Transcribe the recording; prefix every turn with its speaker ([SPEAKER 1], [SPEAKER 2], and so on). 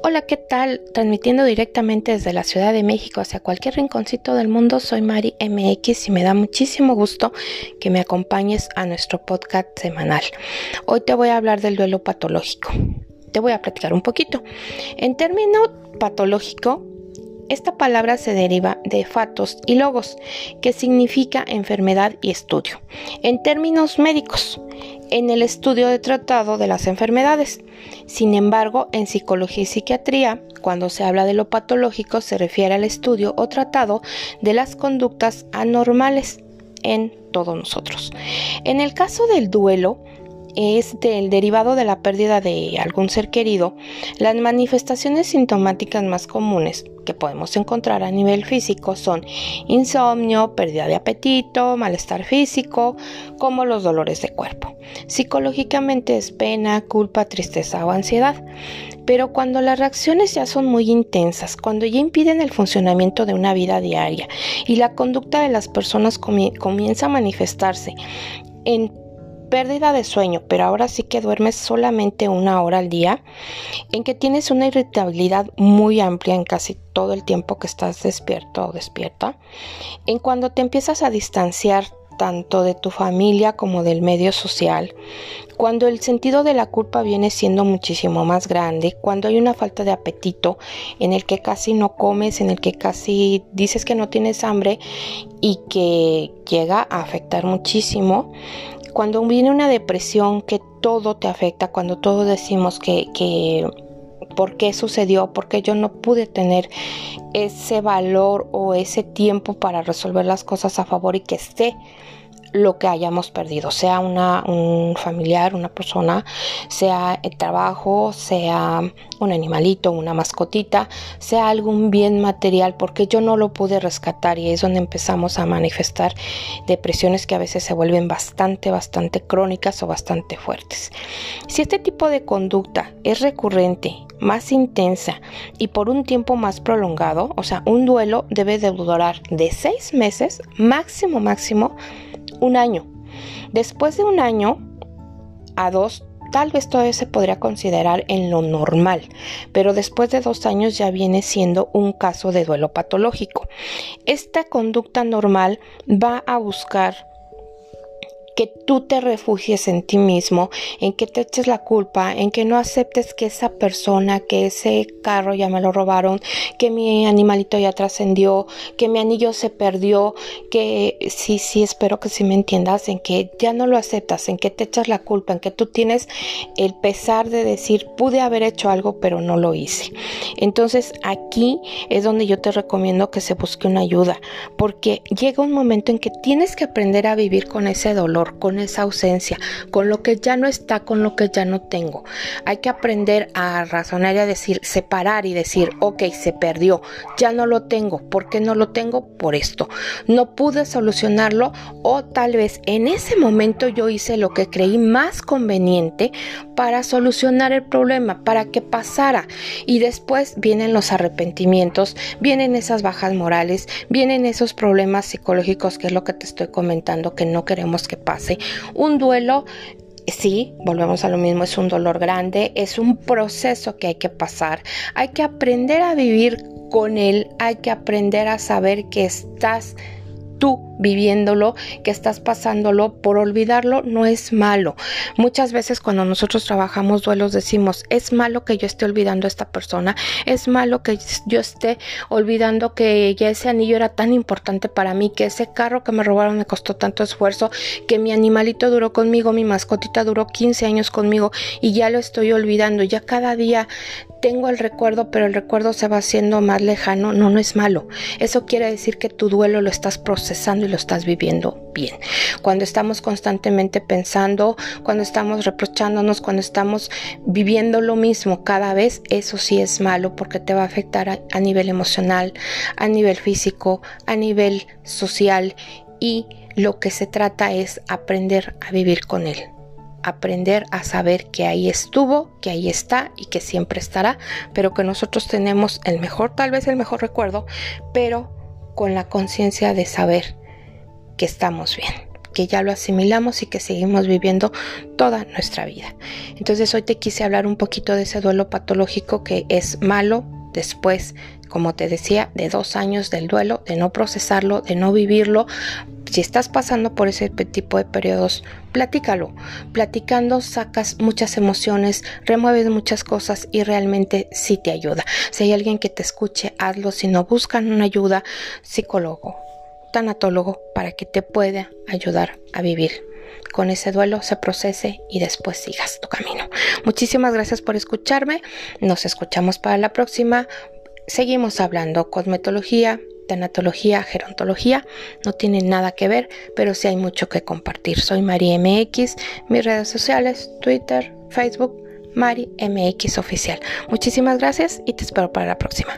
[SPEAKER 1] Hola, ¿qué tal? Transmitiendo directamente desde la Ciudad de México hacia cualquier rinconcito del mundo, soy Mari MX y me da muchísimo gusto que me acompañes a nuestro podcast semanal. Hoy te voy a hablar del duelo patológico. Te voy a platicar un poquito. En término patológico, esta palabra se deriva de fatos y logos, que significa enfermedad y estudio. En términos médicos, en el estudio de tratado de las enfermedades. Sin embargo, en psicología y psiquiatría, cuando se habla de lo patológico, se refiere al estudio o tratado de las conductas anormales en todos nosotros. En el caso del duelo, es del derivado de la pérdida de algún ser querido, las manifestaciones sintomáticas más comunes que podemos encontrar a nivel físico son insomnio, pérdida de apetito, malestar físico, como los dolores de cuerpo. Psicológicamente es pena, culpa, tristeza o ansiedad. Pero cuando las reacciones ya son muy intensas, cuando ya impiden el funcionamiento de una vida diaria y la conducta de las personas comienza a manifestarse en pérdida de sueño, pero ahora sí que duermes solamente una hora al día, en que tienes una irritabilidad muy amplia en casi todo el tiempo que estás despierto o despierta, en cuando te empiezas a distanciar tanto de tu familia como del medio social, cuando el sentido de la culpa viene siendo muchísimo más grande, cuando hay una falta de apetito en el que casi no comes, en el que casi dices que no tienes hambre y que llega a afectar muchísimo, cuando viene una depresión que todo te afecta, cuando todos decimos que, que por qué sucedió, porque yo no pude tener ese valor o ese tiempo para resolver las cosas a favor y que esté lo que hayamos perdido, sea una, un familiar, una persona, sea el trabajo, sea un animalito, una mascotita, sea algún bien material, porque yo no lo pude rescatar y es donde empezamos a manifestar depresiones que a veces se vuelven bastante, bastante crónicas o bastante fuertes. Si este tipo de conducta es recurrente, más intensa y por un tiempo más prolongado, o sea, un duelo debe de durar de seis meses, máximo, máximo, un año. Después de un año a dos, tal vez todavía se podría considerar en lo normal, pero después de dos años ya viene siendo un caso de duelo patológico. Esta conducta normal va a buscar que tú te refugies en ti mismo, en que te eches la culpa, en que no aceptes que esa persona, que ese carro ya me lo robaron, que mi animalito ya trascendió, que mi anillo se perdió, que sí, sí, espero que sí me entiendas, en que ya no lo aceptas, en que te echas la culpa, en que tú tienes el pesar de decir, pude haber hecho algo, pero no lo hice. Entonces aquí es donde yo te recomiendo que se busque una ayuda, porque llega un momento en que tienes que aprender a vivir con ese dolor con esa ausencia, con lo que ya no está, con lo que ya no tengo. Hay que aprender a razonar y a decir, separar y decir, ok, se perdió, ya no lo tengo. ¿Por qué no lo tengo? Por esto. No pude solucionarlo o tal vez en ese momento yo hice lo que creí más conveniente para solucionar el problema, para que pasara. Y después vienen los arrepentimientos, vienen esas bajas morales, vienen esos problemas psicológicos, que es lo que te estoy comentando, que no queremos que un duelo sí, volvemos a lo mismo, es un dolor grande, es un proceso que hay que pasar. Hay que aprender a vivir con él, hay que aprender a saber que estás tú viviéndolo, que estás pasándolo, por olvidarlo no es malo. Muchas veces cuando nosotros trabajamos duelos decimos, es malo que yo esté olvidando a esta persona, es malo que yo esté olvidando que ya ese anillo era tan importante para mí, que ese carro que me robaron me costó tanto esfuerzo, que mi animalito duró conmigo, mi mascotita duró 15 años conmigo y ya lo estoy olvidando, ya cada día tengo el recuerdo, pero el recuerdo se va haciendo más lejano, no, no es malo. Eso quiere decir que tu duelo lo estás procesando y lo estás viviendo bien. Cuando estamos constantemente pensando, cuando estamos reprochándonos, cuando estamos viviendo lo mismo cada vez, eso sí es malo porque te va a afectar a, nivel emocional, a nivel físico, a nivel social y lo que se trata es aprender a vivir con él aprender a saber que ahí estuvo, que ahí está y que siempre estará, pero que nosotros tenemos el mejor, tal vez el mejor recuerdo, pero con la conciencia de saber que estamos bien que ya lo asimilamos y que seguimos viviendo toda nuestra vida. Entonces hoy te quise hablar un poquito de ese duelo patológico que es malo después como te decía, de dos años del duelo, de no procesarlo, de no vivirlo. Si estás pasando por ese tipo de periodos, platícalo. Platicando sacas muchas emociones, remueves muchas cosas y realmente sí te ayuda. Si hay alguien que te escuche, hazlo. Si no, buscan una ayuda, psicólogo, tanatólogo, para que te pueda ayudar a vivir con ese duelo se procese y después sigas tu camino. Muchísimas gracias por escucharme. Nos escuchamos para la próxima seguimos hablando cosmetología, tanatología, gerontología, no tienen nada que ver, pero sí hay mucho que compartir. Soy Mari MX, mis redes sociales, Twitter, Facebook, Mari MX Oficial. Muchísimas gracias y te espero para la próxima.